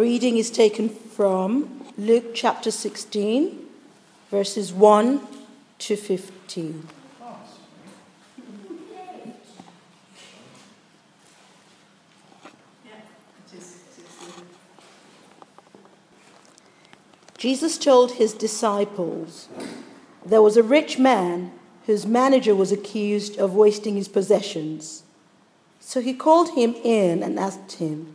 reading is taken from Luke chapter 16, verses 1 to 15. Jesus told his disciples there was a rich man whose manager was accused of wasting his possessions. So he called him in and asked him,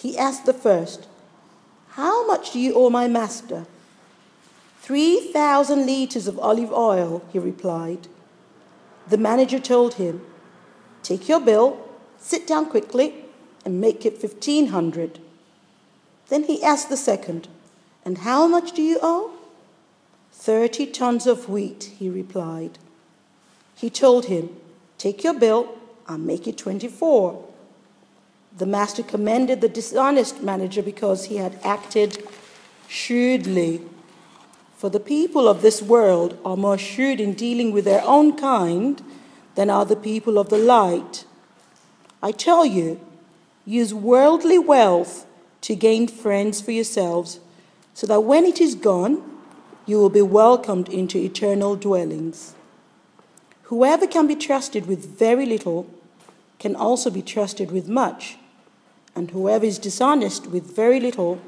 He asked the first, How much do you owe my master? Three thousand liters of olive oil, he replied. The manager told him, Take your bill, sit down quickly, and make it fifteen hundred. Then he asked the second, and how much do you owe? Thirty tons of wheat, he replied. He told him, Take your bill, I'll make it 24. The master commended the dishonest manager because he had acted shrewdly. For the people of this world are more shrewd in dealing with their own kind than are the people of the light. I tell you, use worldly wealth to gain friends for yourselves so that when it is gone, you will be welcomed into eternal dwellings. Whoever can be trusted with very little can also be trusted with much, and whoever is dishonest with very little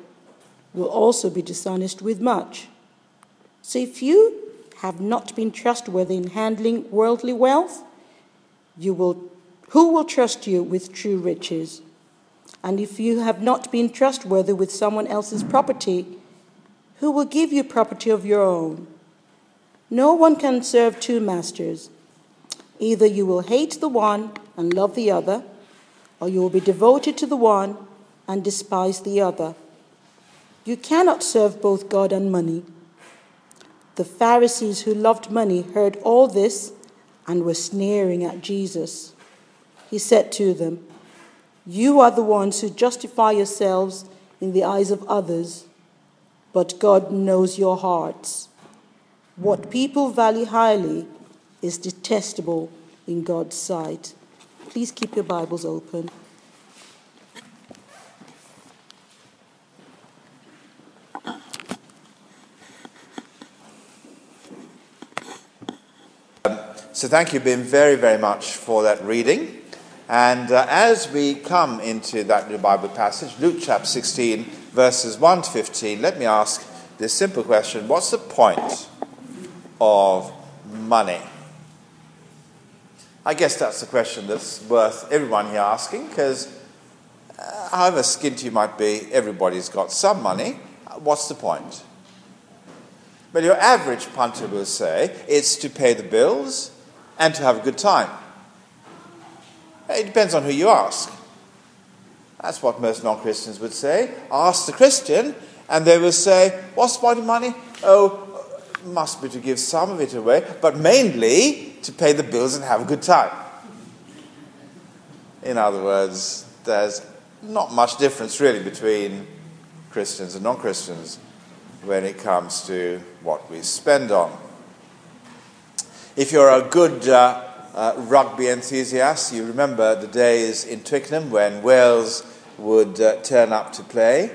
will also be dishonest with much. So if you have not been trustworthy in handling worldly wealth, you will, who will trust you with true riches? And if you have not been trustworthy with someone else's property, who will give you property of your own. No one can serve two masters. Either you will hate the one and love the other, or you will be devoted to the one and despise the other. You cannot serve both God and money. The Pharisees who loved money heard all this and were sneering at Jesus. He said to them, You are the ones who justify yourselves in the eyes of others but God knows your hearts. What people value highly is detestable in God's sight. Please keep your Bibles open. So, thank you, Ben, very, very much for that reading. And uh, as we come into that new Bible passage, Luke chapter 16, verses 1 to 15, let me ask this simple question What's the point of money? I guess that's the question that's worth everyone here asking because, uh, however skint you might be, everybody's got some money. What's the point? Well, your average punter will say it's to pay the bills and to have a good time. It depends on who you ask. That's what most non Christians would say. Ask the Christian, and they will say, What's the point of money? Oh, must be to give some of it away, but mainly to pay the bills and have a good time. In other words, there's not much difference really between Christians and non Christians when it comes to what we spend on. If you're a good uh, uh, rugby enthusiast, you remember the days in Twickenham when Wales would uh, turn up to play.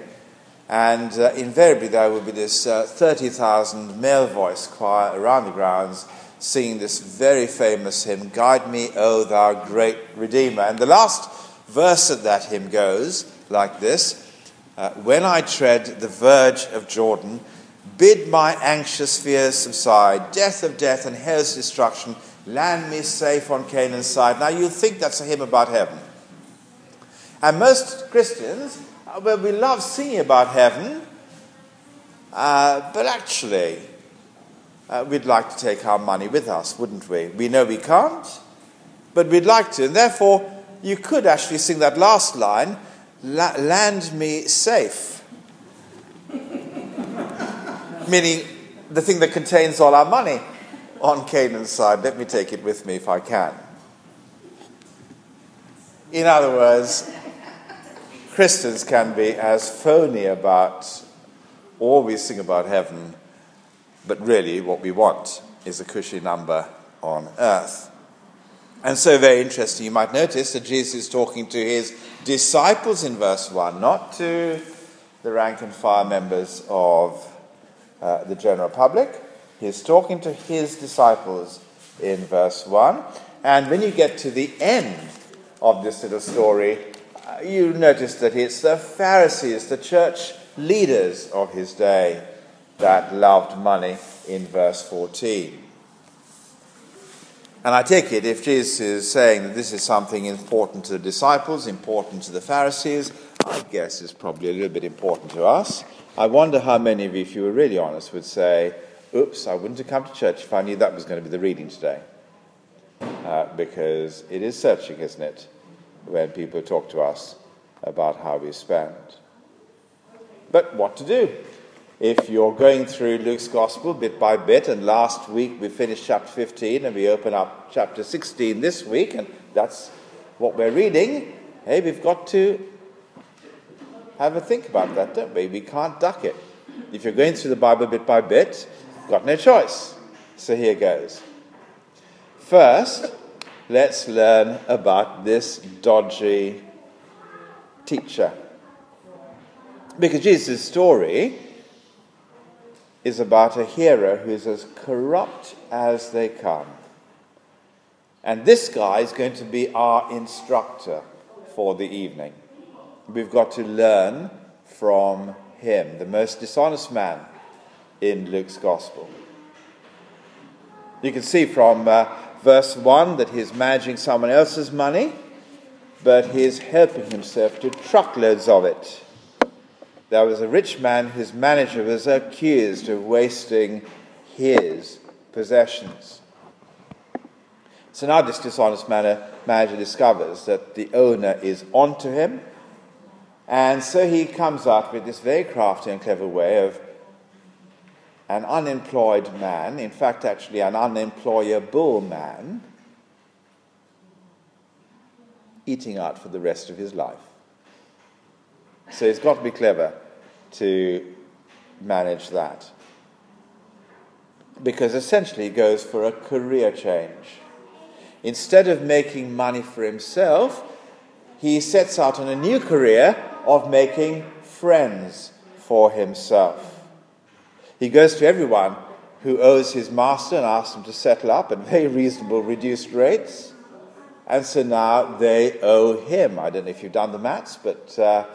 And uh, invariably, there would be this uh, 30,000 male voice choir around the grounds singing this very famous hymn, Guide Me, O Thou Great Redeemer. And the last verse of that hymn goes like this uh, When I tread the verge of Jordan, bid my anxious fears subside, death of death and hell's destruction, land me safe on Canaan's side. Now, you think that's a hymn about heaven. And most Christians, well, we love singing about heaven, uh, but actually, uh, we'd like to take our money with us, wouldn't we? We know we can't, but we'd like to. And therefore, you could actually sing that last line land me safe meaning the thing that contains all our money on Canaan's side. Let me take it with me if I can. In other words, Christians can be as phony about all we sing about heaven, but really what we want is a cushy number on earth. And so, very interesting, you might notice that Jesus is talking to his disciples in verse 1, not to the rank and file members of uh, the general public. He's talking to his disciples in verse 1. And when you get to the end of this little story, you notice that it's the Pharisees, the church leaders of his day, that loved money in verse 14. And I take it if Jesus is saying that this is something important to the disciples, important to the Pharisees, I guess it's probably a little bit important to us. I wonder how many of you, if you were really honest, would say, Oops, I wouldn't have come to church if I knew that was going to be the reading today. Uh, because it is searching, isn't it, when people talk to us about how we spend. But what to do? If you're going through Luke's Gospel bit by bit, and last week we finished chapter 15 and we open up chapter 16 this week, and that's what we're reading, hey, we've got to have a think about that, don't we? We can't duck it. If you're going through the Bible bit by bit, got no choice. So here goes. First, let's learn about this dodgy teacher. Because Jesus' story is about a hero who is as corrupt as they come. And this guy is going to be our instructor for the evening. We've got to learn from him, the most dishonest man in Luke's Gospel. You can see from uh, verse 1 that he's managing someone else's money, but he's helping himself to truckloads of it. There was a rich man whose manager was accused of wasting his possessions. So now this dishonest manager discovers that the owner is onto him, and so he comes up with this very crafty and clever way of an unemployed man, in fact, actually an unemployable man, eating out for the rest of his life. So he's got to be clever to manage that. Because essentially he goes for a career change. Instead of making money for himself, he sets out on a new career of making friends for himself. He goes to everyone who owes his master and asks them to settle up at very reasonable reduced rates. And so now they owe him. I don't know if you've done the maths, but uh,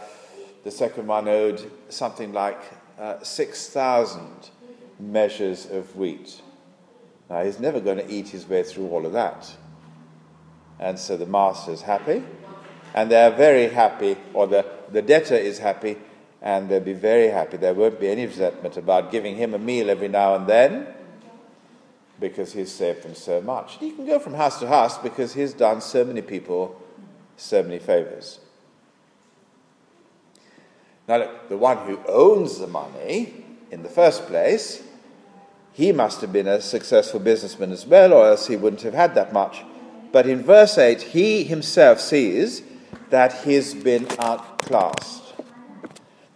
the second one owed something like uh, 6,000 measures of wheat. Now, he's never going to eat his way through all of that. And so the master is happy, and they're very happy, or the, the debtor is happy and they'll be very happy. There won't be any resentment about giving him a meal every now and then because he's saved them so much. He can go from house to house because he's done so many people so many favors. Now, look, the one who owns the money in the first place, he must have been a successful businessman as well, or else he wouldn't have had that much. But in verse 8, he himself sees that he's been outclassed.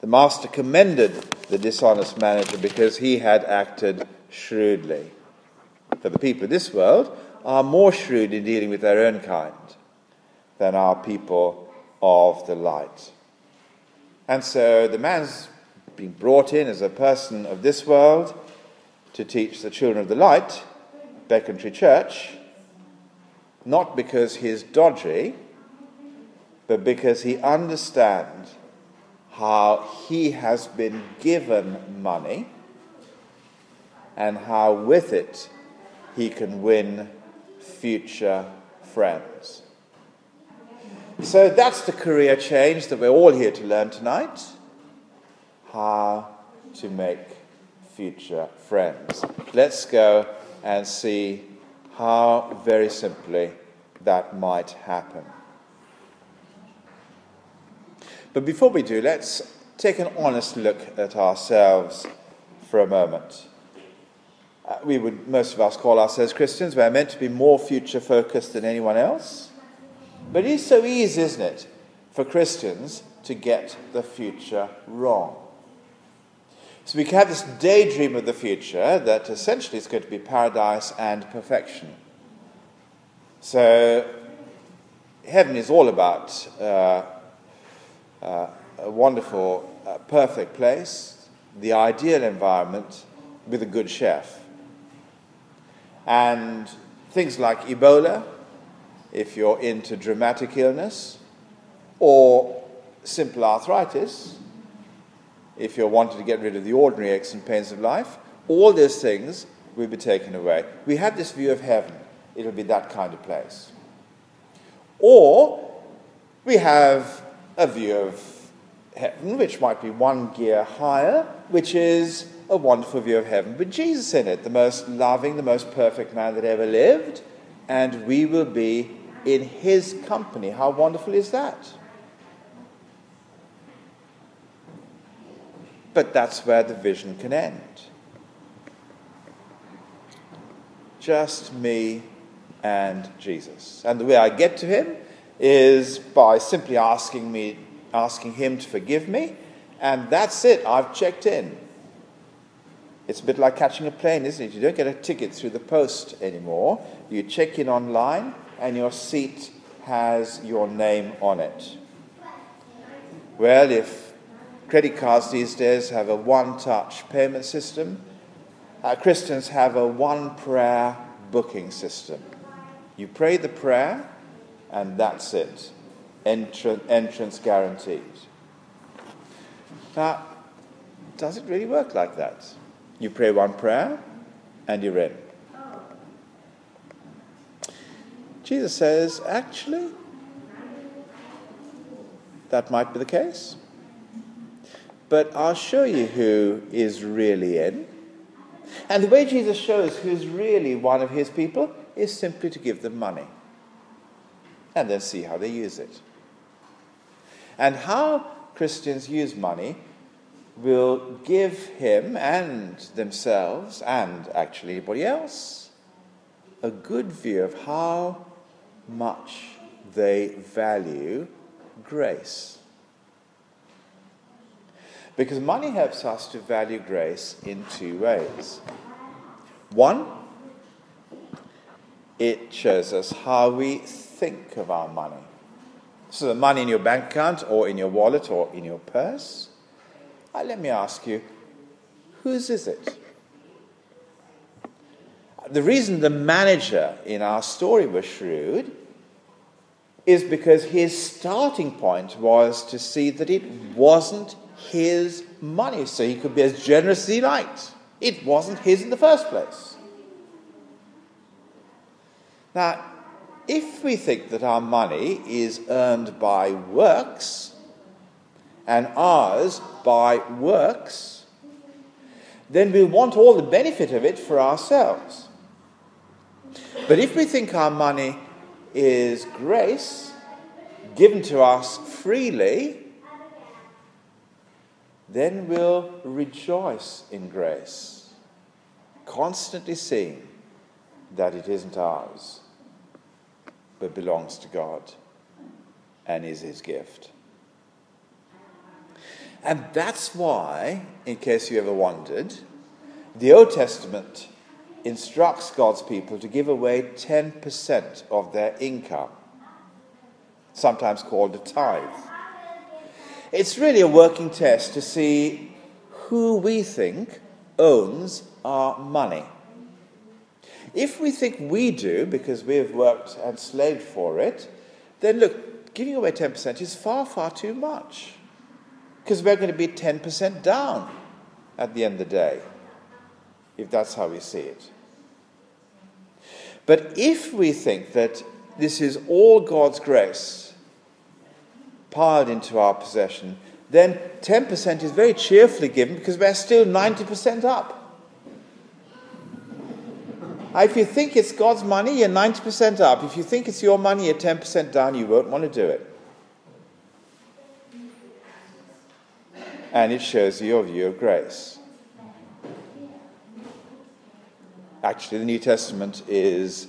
The master commended the dishonest manager because he had acted shrewdly. For the people of this world are more shrewd in dealing with their own kind than are people of the light. And so the man's been brought in as a person of this world to teach the children of the light, Becontree Church, not because he's dodgy, but because he understands how he has been given money and how with it he can win future friends. So that's the career change that we're all here to learn tonight how to make future friends. Let's go and see how very simply that might happen. But before we do, let's take an honest look at ourselves for a moment. Uh, we would, most of us call ourselves Christians. We're meant to be more future focused than anyone else. But it is so easy, isn't it, for Christians to get the future wrong. So we can have this daydream of the future that essentially is going to be paradise and perfection. So heaven is all about uh, uh, a wonderful, uh, perfect place, the ideal environment with a good chef. And things like Ebola, if you're into dramatic illness, or simple arthritis, if you're wanting to get rid of the ordinary aches and pains of life, all those things will be taken away. We have this view of heaven, it'll be that kind of place. Or we have a view of heaven, which might be one gear higher, which is a wonderful view of heaven with Jesus in it, the most loving, the most perfect man that ever lived, and we will be in his company. How wonderful is that? But that's where the vision can end. Just me and Jesus. And the way I get to him is by simply asking me asking him to forgive me, and that's it. I've checked in. It's a bit like catching a plane, isn't it? You don't get a ticket through the post anymore. You check in online, and your seat has your name on it. Well, if Credit cards these days have a one touch payment system. Uh, Christians have a one prayer booking system. You pray the prayer, and that's it. Entr- entrance guaranteed. Now, does it really work like that? You pray one prayer, and you're in. Jesus says, actually, that might be the case. But I'll show you who is really in. And the way Jesus shows who's really one of his people is simply to give them money and then see how they use it. And how Christians use money will give him and themselves, and actually anybody else, a good view of how much they value grace. Because money helps us to value grace in two ways. One, it shows us how we think of our money. So, the money in your bank account, or in your wallet, or in your purse. Uh, let me ask you, whose is it? The reason the manager in our story was shrewd is because his starting point was to see that it wasn't his money so he could be as generous as he liked. It wasn't his in the first place. Now, if we think that our money is earned by works and ours by works, then we want all the benefit of it for ourselves. But if we think our money is grace given to us freely, then we'll rejoice in grace, constantly seeing that it isn't ours, but belongs to God and is His gift. And that's why, in case you ever wondered, the Old Testament instructs God's people to give away 10% of their income, sometimes called a tithe. It's really a working test to see who we think owns our money. If we think we do, because we've worked and slaved for it, then look, giving away 10% is far, far too much. Because we're going to be 10% down at the end of the day, if that's how we see it. But if we think that this is all God's grace, piled into our possession, then 10% is very cheerfully given because we're still 90% up. If you think it's God's money, you're 90% up. If you think it's your money, you're 10% down, you won't want to do it. And it shows you your view of grace. Actually, the New Testament is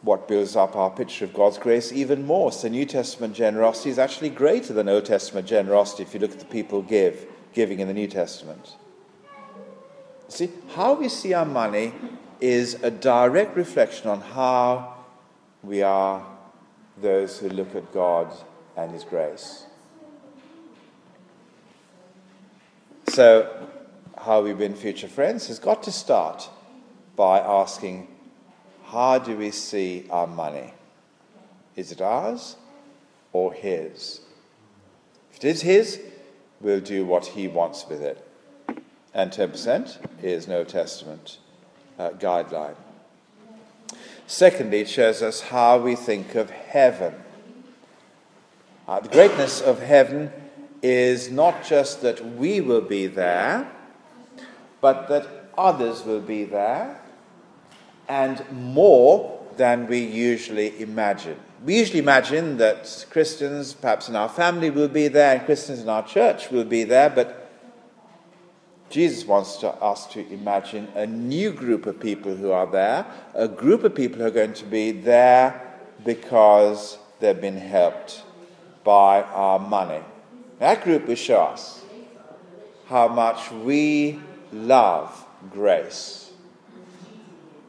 what builds up our picture of God's grace even more. So, New Testament generosity is actually greater than Old Testament generosity if you look at the people give, giving in the New Testament. See, how we see our money is a direct reflection on how we are those who look at God and His grace. So, how we win future friends has got to start by asking how do we see our money? Is it ours or His? If it is His, we'll do what He wants with it. And 10% is no Testament uh, guideline. Secondly, it shows us how we think of heaven. Uh, the greatness of heaven is not just that we will be there, but that others will be there and more than we usually imagine. We usually imagine that Christians, perhaps in our family, will be there, and Christians in our church will be there, but Jesus wants to, us to imagine a new group of people who are there, a group of people who are going to be there because they've been helped by our money. That group will show us how much we love grace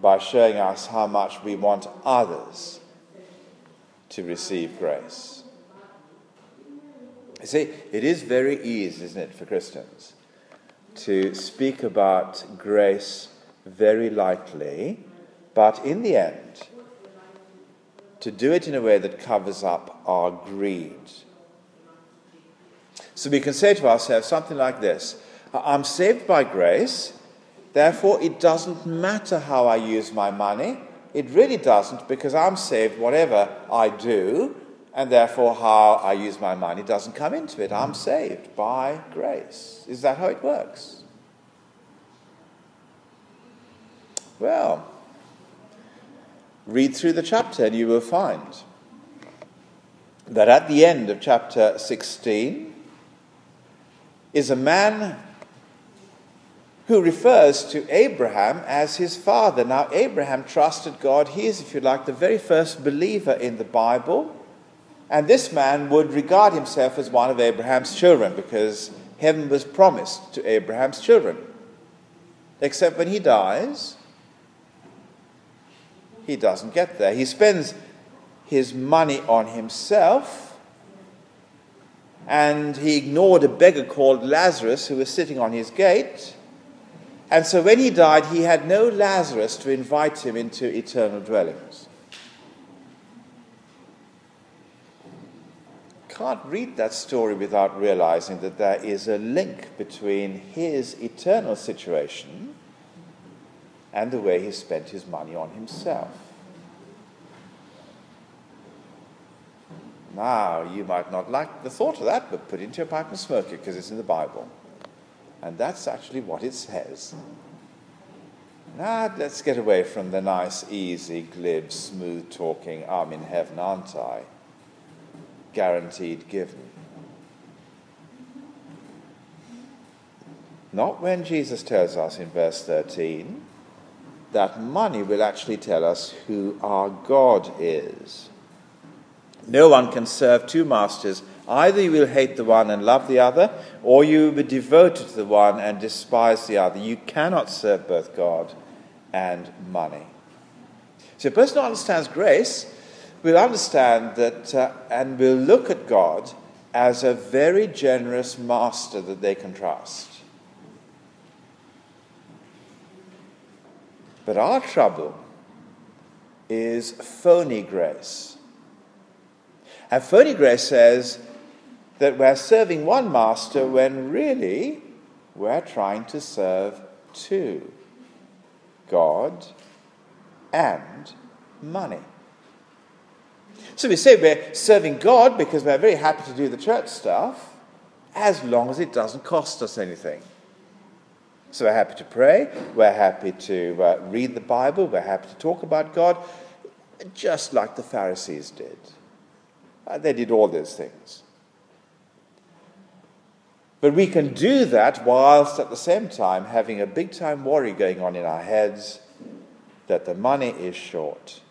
by showing us how much we want others to receive grace. You see, it is very easy, isn't it, for Christians to speak about grace very lightly, but in the end, to do it in a way that covers up our greed. So we can say to ourselves something like this I'm saved by grace, Therefore, it doesn't matter how I use my money. It really doesn't because I'm saved whatever I do, and therefore how I use my money doesn't come into it. I'm saved by grace. Is that how it works? Well, read through the chapter and you will find that at the end of chapter 16 is a man who refers to Abraham as his father. Now, Abraham trusted God. He is, if you like, the very first believer in the Bible. And this man would regard himself as one of Abraham's children because heaven was promised to Abraham's children. Except when he dies, he doesn't get there. He spends his money on himself and he ignored a beggar called Lazarus who was sitting on his gate and so when he died, he had no Lazarus to invite him into eternal dwellings. Can't read that story without realizing that there is a link between his eternal situation and the way he spent his money on himself. Now, you might not like the thought of that, but put it into your pipe and smoke it because it's in the Bible. And that's actually what it says. Now, let's get away from the nice, easy, glib, smooth talking, I'm in heaven, aren't I? Guaranteed given. Not when Jesus tells us in verse 13 that money will actually tell us who our God is. No one can serve two masters. Either you will hate the one and love the other, or you will be devoted to the one and despise the other. You cannot serve both God and money. So, a person who understands grace will understand that uh, and will look at God as a very generous master that they can trust. But our trouble is phony grace. And phony grace says, that we're serving one master when really we're trying to serve two God and money. So we say we're serving God because we're very happy to do the church stuff as long as it doesn't cost us anything. So we're happy to pray, we're happy to uh, read the Bible, we're happy to talk about God, just like the Pharisees did. Uh, they did all those things. But we can do that whilst at the same time having a big time worry going on in our heads that the money is short.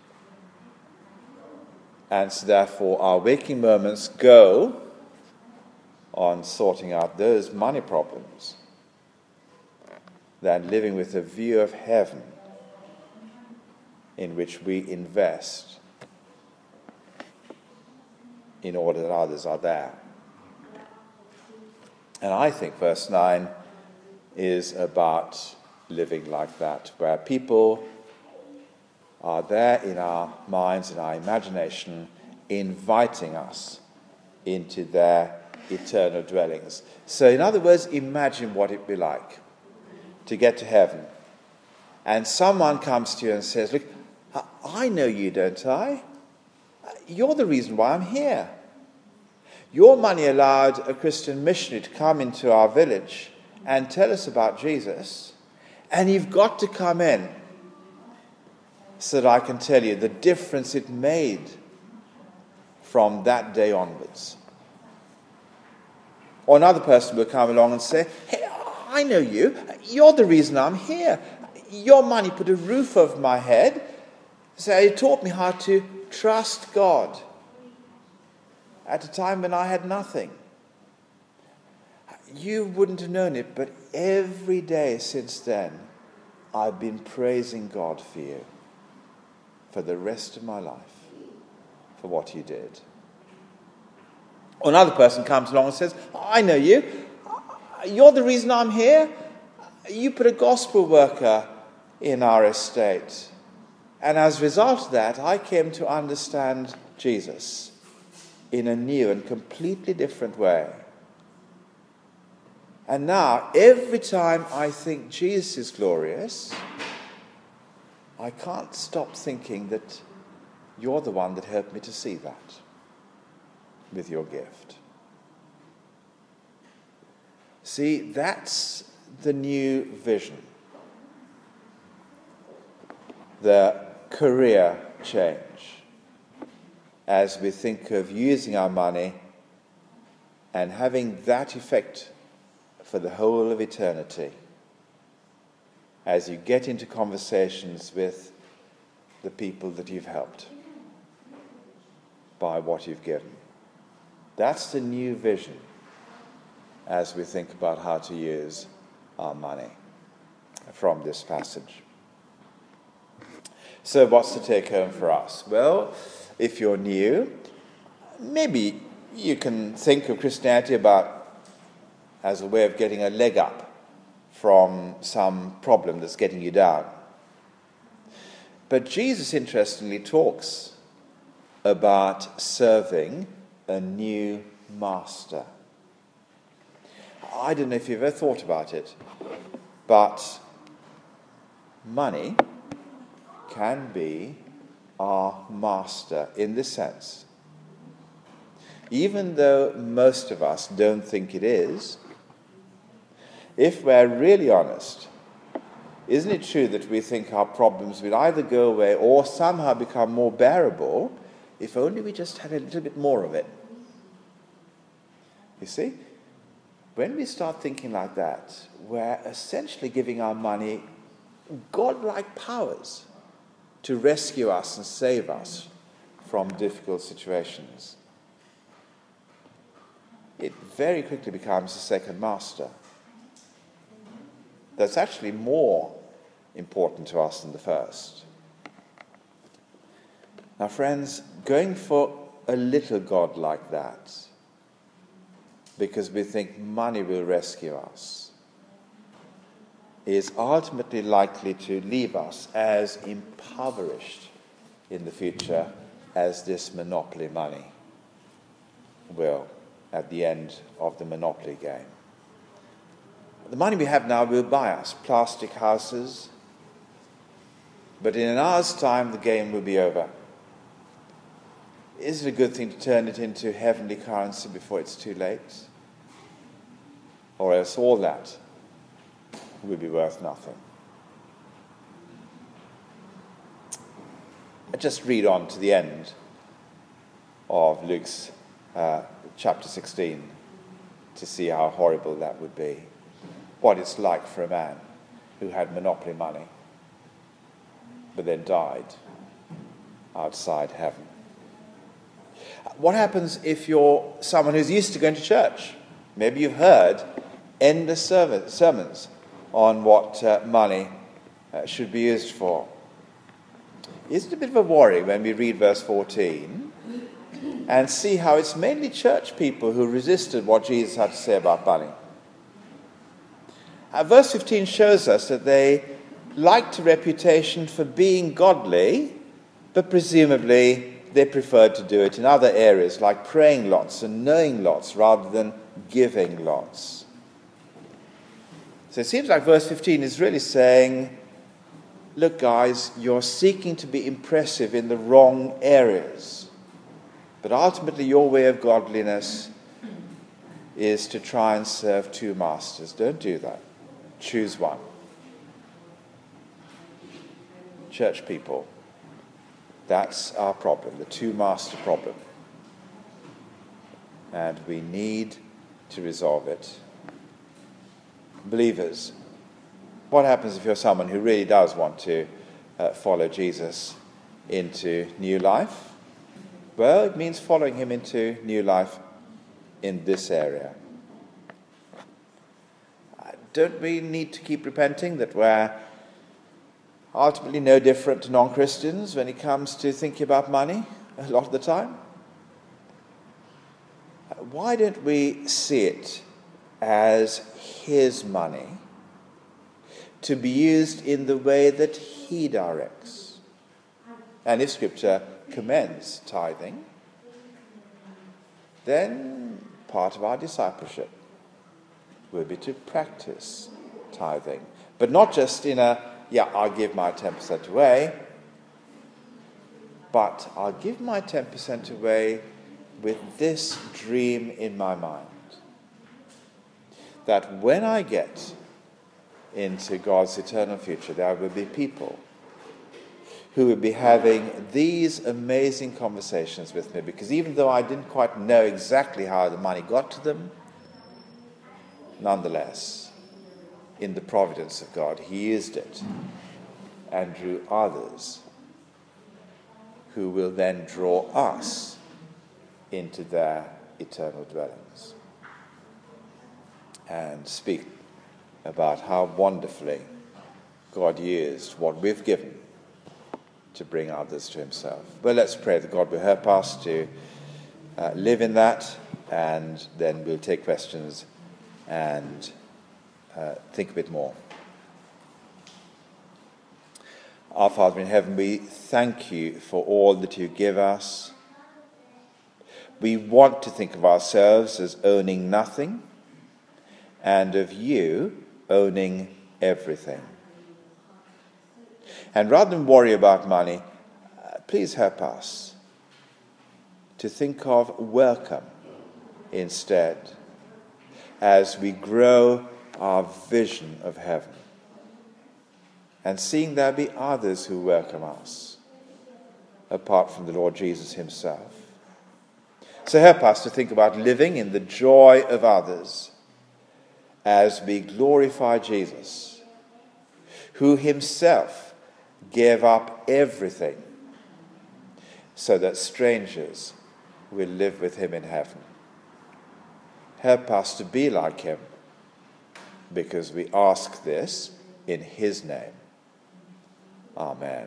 And so, therefore, our waking moments go on sorting out those money problems than living with a view of heaven in which we invest in order that others are there. And I think verse 9 is about living like that, where people are there in our minds, in our imagination, inviting us into their eternal dwellings. So, in other words, imagine what it'd be like to get to heaven. And someone comes to you and says, Look, I know you, don't I? You're the reason why I'm here. Your money allowed a Christian missionary to come into our village and tell us about Jesus, and you've got to come in so that I can tell you the difference it made from that day onwards. Or another person will come along and say, Hey, I know you. You're the reason I'm here. Your money put a roof over my head. So it taught me how to trust God at a time when I had nothing. You wouldn't have known it, but every day since then, I've been praising God for you for the rest of my life for what you did. Or Another person comes along and says, I know you. You're the reason I'm here. You put a gospel worker in our estate. And as a result of that, I came to understand Jesus in a new and completely different way. And now, every time I think Jesus is glorious, I can't stop thinking that you're the one that helped me to see that with your gift. See, that's the new vision. The career change as we think of using our money and having that effect for the whole of eternity as you get into conversations with the people that you've helped by what you've given. That's the new vision as we think about how to use our money from this passage. So, what's the take home for us? Well, if you're new, maybe you can think of Christianity about as a way of getting a leg up from some problem that's getting you down. But Jesus, interestingly, talks about serving a new master. I don't know if you've ever thought about it, but money can be our master in this sense. Even though most of us don't think it is, if we're really honest, isn't it true that we think our problems will either go away or somehow become more bearable if only we just had a little bit more of it? You see? When we start thinking like that, we're essentially giving our money godlike powers to rescue us and save us from difficult situations. It very quickly becomes a second master. That's actually more important to us than the first. Now, friends, going for a little God like that, because we think money will rescue us, is ultimately likely to leave us as impoverished in the future as this monopoly money will at the end of the monopoly game. The money we have now will buy us plastic houses, but in an hour's time the game will be over. Is it a good thing to turn it into heavenly currency before it's too late? Or else all that will be worth nothing. I just read on to the end of Luke's uh, chapter 16. to see how horrible that would be. What it's like for a man who had monopoly money but then died outside heaven. What happens if you're someone who's used to going to church? Maybe you've heard endless sermons on what uh, money uh, should be used for. Is it a bit of a worry when we read verse 14 and see how it's mainly church people who resisted what Jesus had to say about money? Uh, verse 15 shows us that they liked a reputation for being godly, but presumably they preferred to do it in other areas like praying lots and knowing lots rather than giving lots. So it seems like verse 15 is really saying, look, guys, you're seeking to be impressive in the wrong areas. But ultimately, your way of godliness is to try and serve two masters. Don't do that. Choose one. Church people, that's our problem, the two master problem. And we need to resolve it. Believers, what happens if you're someone who really does want to uh, follow Jesus into new life? Well, it means following him into new life in this area. Don't we need to keep repenting that we're ultimately no different to non Christians when it comes to thinking about money a lot of the time? Why don't we see it as His money to be used in the way that He directs? And if Scripture commends tithing, then part of our discipleship will be to practice tithing. But not just in a yeah, I'll give my 10% away, but I'll give my 10% away with this dream in my mind that when I get into God's eternal future, there will be people who will be having these amazing conversations with me because even though I didn't quite know exactly how the money got to them, nonetheless, in the providence of God, He used it and drew others who will then draw us into their eternal dwellings and speak about how wonderfully God used what we've given to bring others to Himself. But let's pray that God will help us to uh, live in that, and then we'll take questions and uh, think a bit more. Our Father in heaven, we thank you for all that you give us. We want to think of ourselves as owning nothing and of you owning everything. And rather than worry about money, uh, please help us to think of welcome instead as we grow our vision of heaven and seeing there be others who welcome us apart from the Lord Jesus himself. So help us to think about living in the joy of others as we glorify Jesus, who himself gave up everything so that strangers will live with him in heaven. Help us to be like him because we ask this in his name. Amen.